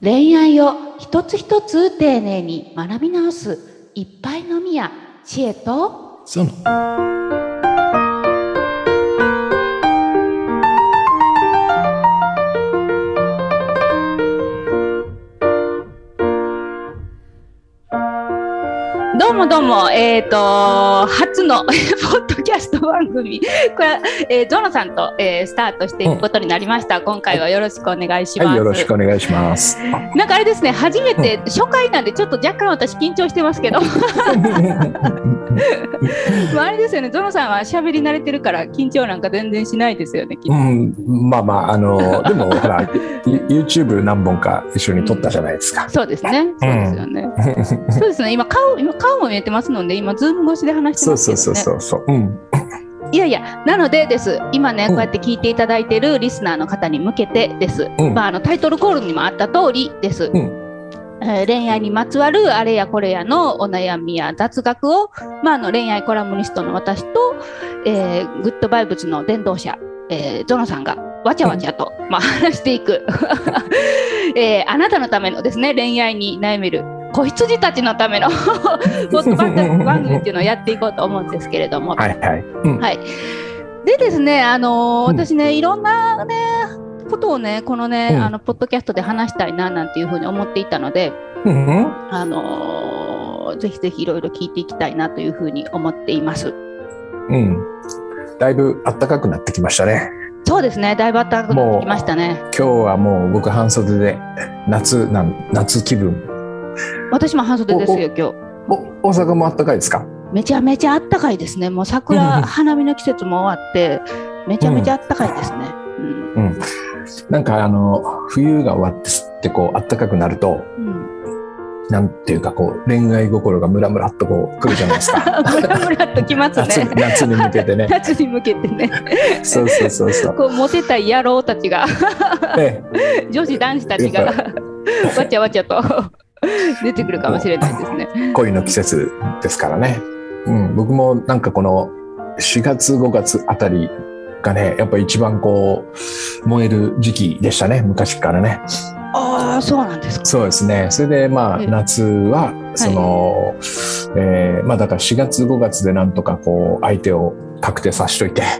恋愛を一つ一つ丁寧に学び直すいっぱいのみや知恵と。その。どうもどうも、えっ、と、初の ポッドキャスト番組、これは、えー、ゾノさんと、えースタートしていくことになりました。今回はよろしくお願いします。はい、よろしくお願いします。なんかあれですね、初めて、初回なんで、ちょっと若干私緊張してますけど、まああれですよね、ゾノさんは喋り慣れてるから、緊張なんか全然しないですよね、きっと。うん、まあまあ、あの、でも、ほら、ユ YouTube 何本か一緒に撮ったじゃないですか。そうですね、そうですよね。そうですね、今顔、今顔も見えてますので、今、ズーム越しで話してそうますけどね。そうそうそうそう。う。ん。いやいや、なのでです、今ね、うん。こうやって聞いていただいてるリスナーの方に向けてです、うん。まあ、あのタイトルコールにもあった通りです、うん。えー恋愛にまつわるあれやこれやのお悩みや雑学を、まあ、あの恋愛コラムニストの私と、えーグッドバイブズの伝道者、えーゾノさんがわちゃわちゃと、まあ、話していく、えーあなたのためのですね恋愛に悩める子羊たちのための ポッドバン番組っていうのをやっていこうと思うんですけれども、はいはい。うん。はい。でですね、あのーうん私ね、いろんなね、ことをね、このね、うんあの、ポッドキャストで話したいな、なんていうふうに思っていたので、うん。あのーぜひぜひいろいろ聞いていきたいなというふうに思っています。うん。だいぶ暖かくなってきましたね。そうですね、だいぶ暖かくなってきましたね。今日はもう僕半袖で夏なん夏気分。私も半袖ですよ、今日。お大阪も暖かいですか？めちゃめちゃ暖かいですね。もう桜、うん花見の季節も終わって、めちゃめちゃ暖かいですね。うんうん。なんかあの冬が終わってすってこう暖かくなると。うんなんていうかこう恋愛心がムラムラっとこう来るじゃないですか。ムラムラっときます夏ね。夏に向けてね。夏に向けてね。そうそうそうそう。こうモテたい野郎たちがね、女子男子たちがわちゃわちゃと出てくるかもしれないですね。恋の季節ですからね。うん、僕もなんかこの4月5月あたりがね、やっぱ一番こう燃える時期でしたね、昔からね。ああ、そうなんですか。そうですね。それでまあええ夏はその、えーまあだから4月5月でなんとかこう相手を確定させといて、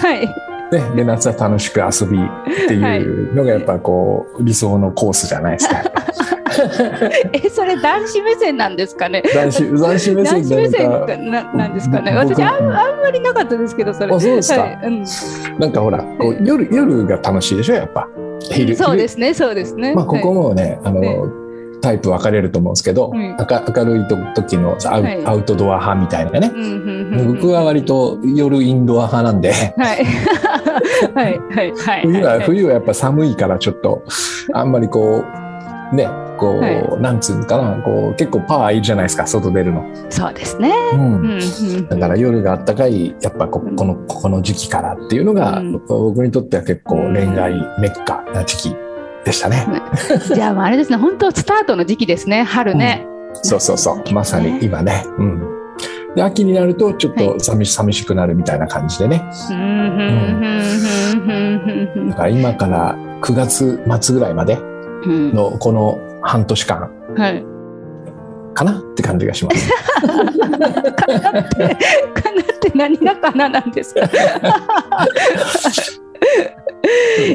はい。ね、で夏は楽しく遊びっていうのがやっぱこう理想のコースじゃないですか。え、それ男子目線なんですかね？男子男子目線男子目線ななんですかね？僕私あんあんまりなかったですけど、それ。あそうですか。はいうん、なんかほらこう夜夜が楽しいでしょやっぱ。昼そうですね、そうですね。まあ、ここもね、あの、ええタイプ分かれると思うんですけど、うん。明明るいと時のアウ,、はい。アウトドア派みたいなね、うんうんうんうん。僕は割と夜インドア派なんで、はい。はい、はい、はい。冬は、はい冬はやっぱ寒いからちょっと、あんまりこう、ね、こう、はいなんつうのかな、こう、結構パワーいるじゃないですか、外出るの。そうですね。うんうんうんだから夜があったかい、やっぱここの、ここの時期からっていうのが、うん僕にとっては結構恋愛メッカな時期でしたね。じゃああれですね、本当スタートの時期ですね、春ね。そうそうそう。まさに今ね。うん。で、秋になるとちょっと寂し,、寂しくなるみたいな感じでね。うんうんうんうんうんだから今から9月末ぐらいまでうんうんのこの半年間はい。かなって感じがします。かなって何がかななんですか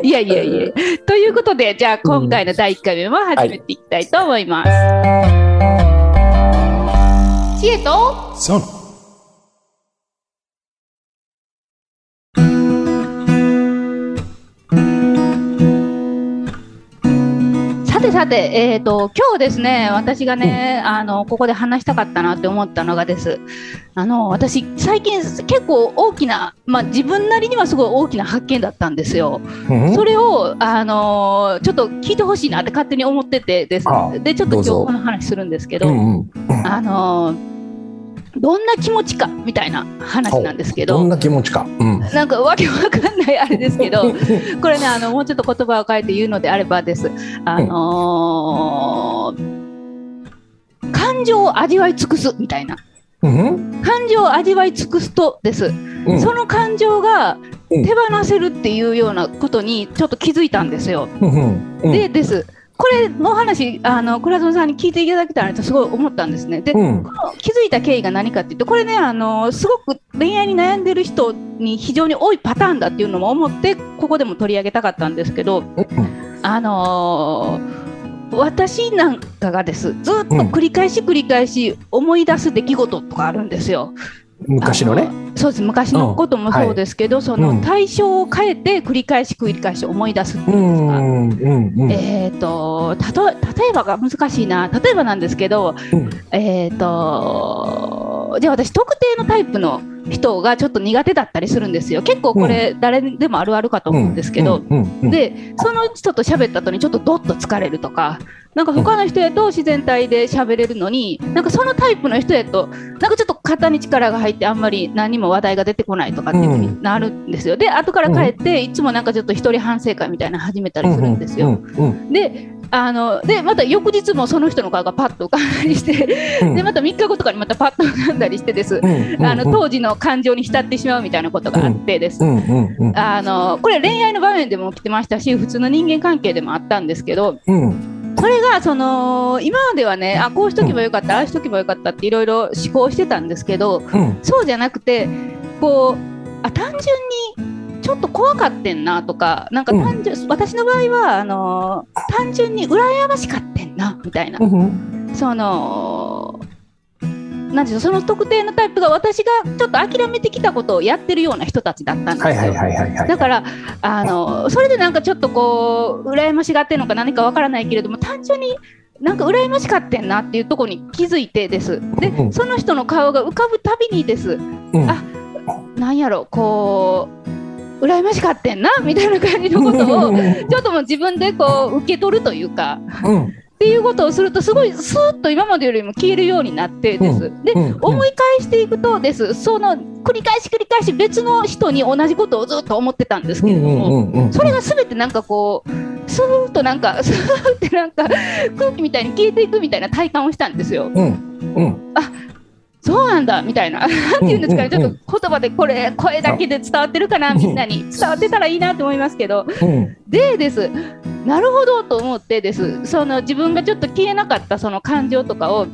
いやいやいや。ということで、じゃあ今回の第1回目も始めていきたいと思います。知恵とてさて、えー、と今日ですね、私がね、あのここで話したかったなって思ったのがです、あの私、最近、結構大きな、まあ、自分なりにはすごい大きな発見だったんですよ。うん？それを、あのちょっと聞いてほしいなって勝手に思っててです。でちょっと今日この話するんですけど、うん。うん。あのどんな気持ちかみたいな話なんですけど。どんな気持ちか。うん。なんかわけわかんないあれですけど、これね、あのもうちょっと言葉を変えて言うのであればです。あのー感情を味わい尽くすみたいな。うん感情を味わい尽くすとです、うんその感情がうん手放せるっていうようなことにちょっと気づいたんですよ。でですこれの話あの倉園さんに聞いていただけたらなとすごい思ったんですね。で、うんこの気づいた経緯が何かっていうとこれねあのすごく恋愛に悩んでる人に非常に多いパターンだっていうのも思ってここでも取り上げたかったんですけどあのー私なんかがですずっと繰り返し繰り返し思い出す出来事とかあるんですよ。昔のね。そうです。昔のこともそうですけど、そのうん。対象を変えて繰り返し繰り返し思い出すってういうんですか。んうんうん。えー、とたと例えばが難しいな。例えばなんですけど、うん。えー、とじゃあ私特定のタイプの人がちょっと苦手だったりするんですよ。結構これ誰でもあるあるかと思うんですけど、でその人と喋った後にちょっとどっと疲れるとかなんか他の人やと自然体で喋れるのになんかそのタイプの人やとなんかちょっと肩に力が入ってあんまり何も話題が出てこないとかっていうふうになるんですよ。で後から帰っていつもなんかちょっと一人反省会みたいなの始めたりするんですよ。であのでまた翌日もその人の顔がパッと浮かんだりしてうん。でまた3日後とかにまたパッと浮かんだりしてです。うんうんあの当時の感情に浸ってしまうみたいなことがあってです。うんうんうんあのこれ恋愛の場面でも起きてましたし普通の人間関係でもあったんですけどうん。これがその今まではねあこうしとけばよかったああしとけばよかったっていろいろ思考してたんですけどうん。そうじゃなくてこうあ単純にちょっと怖かってんなとかなんか単純、私の場合はあの単純に羨ましかってんなみたいな。うんそのなんていうのその特定のタイプが私がちょっと諦めてきたことをやってるような人たちだったんですよ。だからあのそれでなんかちょっとこう羨ましがってるのか何かわからないけれども単純になんか羨ましかってんなっていうところに気づいてです。で、うん。その人の顔が浮かぶたびにです。うん。あなんやろこう羨ましかってんなみたいな感じのことをちょっともう自分でこう受け取るというかうんっていうことをするとすごいスーッと今までよりも消えるようになってです。でうん思い返していくとですその繰り返し繰り返し別の人に同じことをずっと思ってたんですけれども、うんうんうんそれが全てなんかこうスーッとなんかスーッてなんか空気みたいに消えていくみたいな体感をしたんですよ。うんうんそうなんだみたいな。なんていうんですかね、ちょっと言葉でこれ声だけで伝わってるかなみんなに。伝わってたらいいなと思いますけど。うん。でです。なるほどと思ってです。その自分がちょっと消えなかったその感情とかを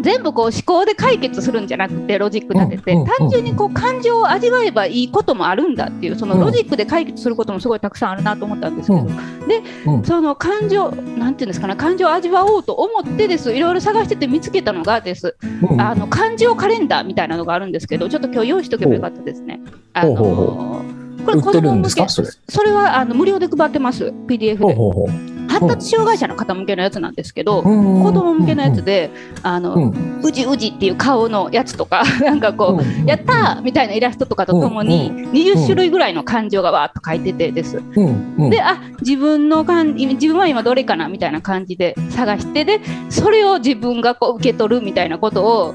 全部こう思考で解決するんじゃなくてロジック立てて単純にこう感情を味わえばいいこともあるんだっていうそのロジックで解決することもすごいたくさんあるなと思ったんですけど、うん。で、うん。その感情なんていうんですかね感情を味わおうと思ってですいろいろ探してて見つけたのがですうん。あの感情カレンダーみたいなのがあるんですけどちょっと今日用意しとけばよかったですね。あのこれ子供向けそれはあの無料で配ってます PDF で。ほうほうほう発達障害者の方向けのやつなんですけど、うん。子供向けのやつで、あの、ううんじうじっていう顔のやつとか、なんかこう、うん。やったーみたいなイラストとかとともに、20種類ぐらいの感情がわーっと書いててです。うん。うん。で、あ自分の感自分は今どれかなみたいな感じで探して、で、それを自分がこう受け取るみたいなことを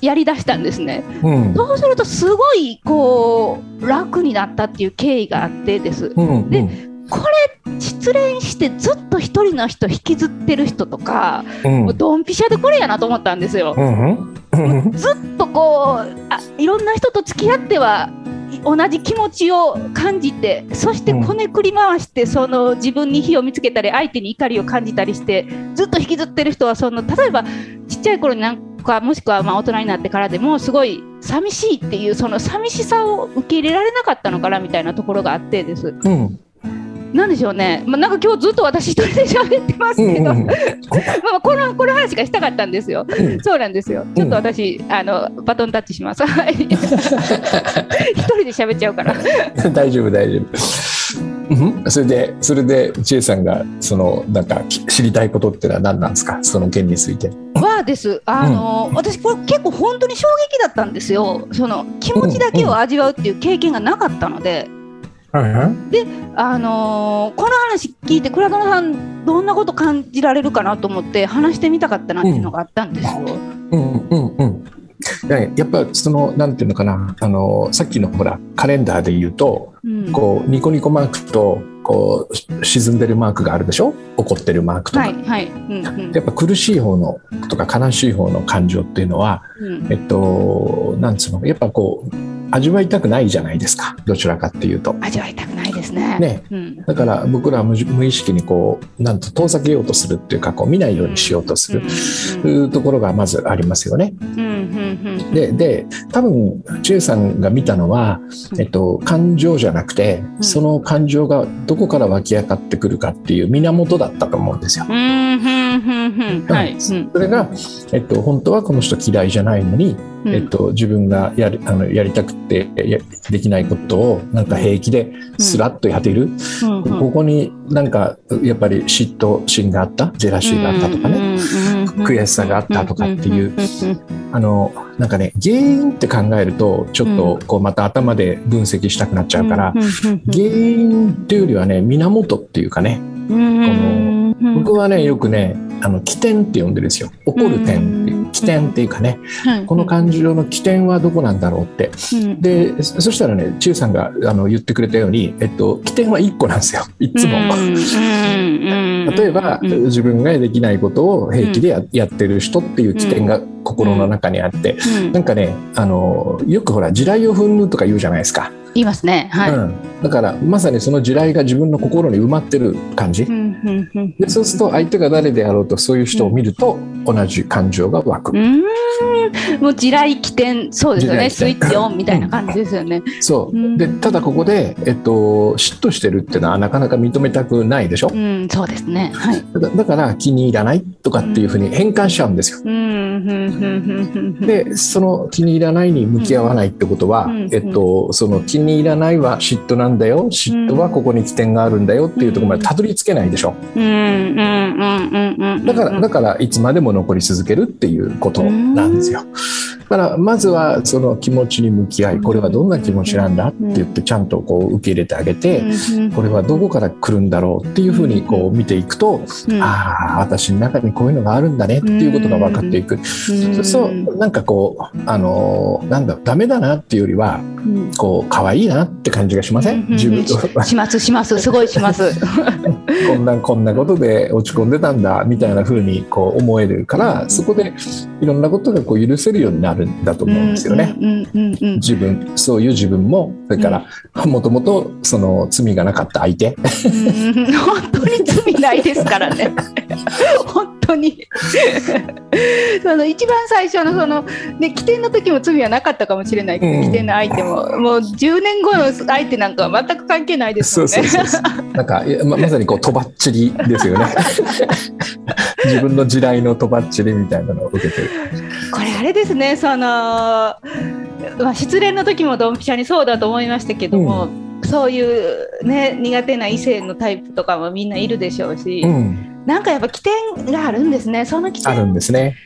やりだしたんですね。うん。そうすると、すごいこう楽になったっていう経緯があってです。うん。でこれ失恋してずっと一人の人引きずってる人とか、うんもうドンピシャでこれやなと思ったんですよ。うんうんずっとこうあいろんな人と付き合ってはい同じ気持ちを感じてそしてうんこねくり回して、その自分に火を見つけたり相手に怒りを感じたりしてずっと引きずってる人はその例えばちっちゃい頃になんかもしくはまあ大人になってからでもすごい寂しいっていうその寂しさを受け入れられなかったのかなみたいなところがあってです。うんなんでしょうね、まあ、なんか今日ずっと私一人で喋ってますけど、まあこのこの話がしたかったんですよ。うんそうなんですよ。ちょっと私、あのバトンタッチします。はい。一人で喋っちゃうから。大丈夫大丈夫。うんそれでそれで千恵さんがそのなんかき知りたいことってのは何なんですか？その件について。はです。あの、私これ結構本当に衝撃だったんですよ。その気持ちだけを味わうっていう経験がなかったので。はいはい。あのーこの話聞いて倉園さんどんなこと感じられるかなと思って話してみたかったなっていうのがあったんですよ。うんうんうん。ねやっぱそのなんていうのかなあのさっきのほらカレンダーで言うとうんこうニコニコマークとこう沈んでるマークがあるでしょ？怒ってるマークとか、はいはい。うんうんやっぱ苦しい方のとか悲しい方の感情っていうのはうんえっとなんつうの？やっぱこう味わいたくないじゃないですかどちらかっていうと。味わいたくないですね。ねうん。だから僕らは無無意識にこうなんと遠ざけようとするっていうかこう見ないようにしようとするところがまずありますよね。でで多分千恵さんが見たのは、えっと、感情じゃなくてうんその感情がどこから湧き上がってくるかっていう源だったと思うんですよ。うんそれが、えっと、本当はこの人嫌いじゃないのに、うん。えっと、自分がやりあのやりたくてやできないことをなんか平気ですらっとやっている、うんうん。ここになんかやっぱり嫉妬心があったジェラシーがあったとかね、悔しさがあったとかっていう。あのなんかね原因って考えるとちょっとこうまた頭で分析したくなっちゃうから、原因っていうよりはね源っていうかね僕はねよくねあの起点って呼んでるんですよ。起こる点っていう。起点っていうかねこの感情の起点はどこなんだろうって。でそそしたらね千代さんがあの言ってくれたように、えっと、起点は1個なんですよ。いつも。例えば、自分ができないことを平気でや,、やってる人っていう起点が心の中にあって、なんかねあのよくほら地雷を踏むとか言うじゃないですか、言いますね。はい。うん、だからまさにその地雷が自分の心に埋まってる感じ、でそうすると相手が誰であろうとそういう人を見ると同じ感情が湧く、うん。もう地雷起点。そうですよね。スイッチオンみたいな感じですよね。そう。うん。でただここで、えっと、嫉妬してるっていうのはなかなか認めたくないでしょ？うんそうですね。はい。だだから気に入らないとかっていうふうに変換しちゃうんですよ。うんでその気に入らないに向き合わないってことは、うん。えっと、その気に入らないは嫉妬なんだよ。嫉妬はここに起点があるんだよ。っていうところまでたどり着けないでしょ。だからだからいつまでも残り続けるっていうことなんですよ。だからまずはその気持ちに向き合いこれはどんな気持ちなんだって言ってちゃんとこう受け入れてあげてこれはどこから来るんだろうっていうふうにこう見ていくとああ私の中にこういうのがあるんだねっていうことが分かっていく。そうするとなんかこうあのなんだダメだなっていうよりはこう可愛いなって感じがしません？自分と。しますします。すごいします。こんなこんなことで落ち込んでたんだみたいな風にこう思えるからそこでいろんなことがこう許せるようになるんだと思うんですよね。自分そういう自分もそれからもともとその罪がなかった相手。本当に罪ないですからね。本当に。その一番最初のその、ね、起点の時も罪はなかったかもしれない。けど、うん。起点の相手も。もう10年後の相手なんかは全く関係ないですそもね。うんそうそうそう。なんかままさにこうとばっちりですよね。自分の地雷のとばっちりみたいなのを受けて。るこれあれですねその、まあ、失恋の時もドンピシャにそうだと思いましたけども、そういう、ね、苦手な異性のタイプとかもみんないるでしょうし、うん。なんかやっぱ起点があるんですねその起ある点んですね。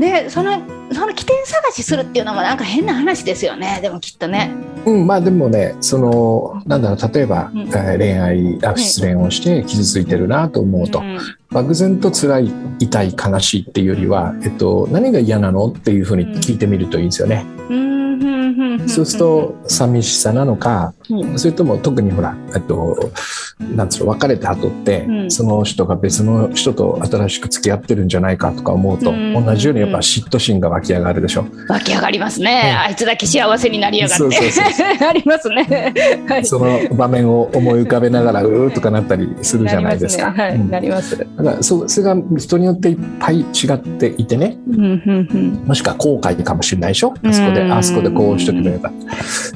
でそのその起点探しするっていうのもなんか変な話ですよねでもきっとね。うん、まあでもねそのなんだろう例えば、うん。えー恋愛あ失恋をして傷ついてるなと思うと、うん漠然と辛い痛い悲しいっていうよりは、えっと、何が嫌なのっていうふうに聞いてみるといいんですよね。うんそうすると寂しさなのか、うん。それとも特にほら、えっと、なんつうの別れた後って、うん。その人が別の人と新しく付き合ってるんじゃないかとか思うと、うん。同じようにやっぱ嫉妬心が湧き上がるでしょ。湧き上がりますね、うん。あいつだけ幸せになりやがって。ありますね。はい。その場面を思い浮かべながらうーっとかなったりするじゃないですか。なりますね。はい、うん。なります。だからそそれが人によっていっぱい違っていてね。うんうん。もしくは後悔かもしれないでしょ。あそこでうん。あそこでこうしとけばよかった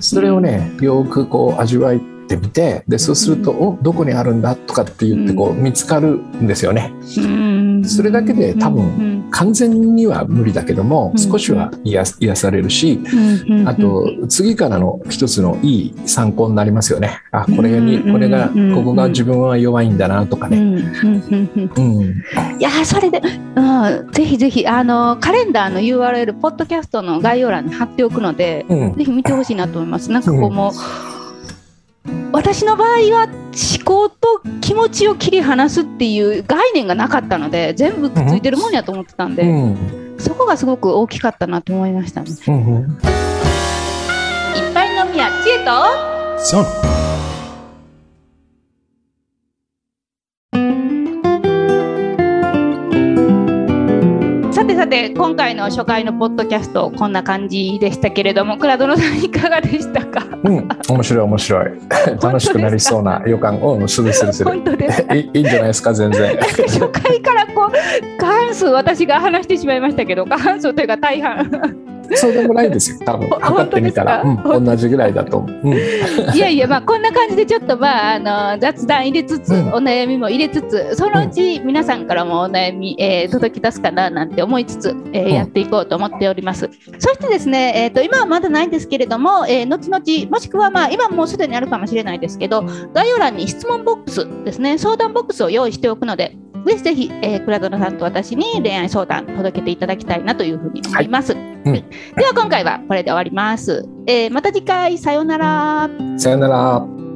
それをねよくこう味わってみてでそうすると、おどこにあるんだとかって言ってこう見つかるんですよね。うん。それだけで多分うん完全には無理だけどもうん。少しは癒癒されるしあと次からの一つのいい参考になりますよね。あこれにうん。これがうん。ここが自分は弱いんだなとかね。うん。うん。うん。うん。うんいやーそれで、うん、ぜひぜひあのカレンダーの URL ポッドキャストの概要欄に貼っておくので、うん。ぜひ見てほしいなと思います。なんかこううん。もう、私の場合は思考と気持ちを切り離すっていう概念がなかったので全部くっついてるもんやと思ってたんで、うん。そこがすごく大きかったなと思いました。ね。いっうんうん。ぱい飲みや知恵とて今回の初回のポッドキャストこんな感じでしたけれども倉殿さんいかがでしたか？うん面白い面白い。楽しくなりそうな予感をするするする。本当ですいいいんじゃないですか全然。初回からこう過半数私が話してしまいましたけど過半数というか大半そうでもないですよ。多分 測ってみたら、うん、同じぐらいだと思う、うん、いやいやまあこんな感じでちょっとまああの雑談入れつつ、うん、お悩みも入れつつそのうち皆さんからもお悩み、えー、届き出すかななんて思いつつ、えー、やっていこうと思っております、そしてですね、えーと、今はまだないんですけれども、えー、後々もしくはまあ今もうすでにあるかもしれないですけど概要欄に質問ボックスですね相談ボックスを用意しておくのでぜひぜひ、えー、倉園さんと私に恋愛相談届けていただきたいなというふうに思います。はいうん、では今回はこれで終わります。えー、また次回さようなら。さようなら。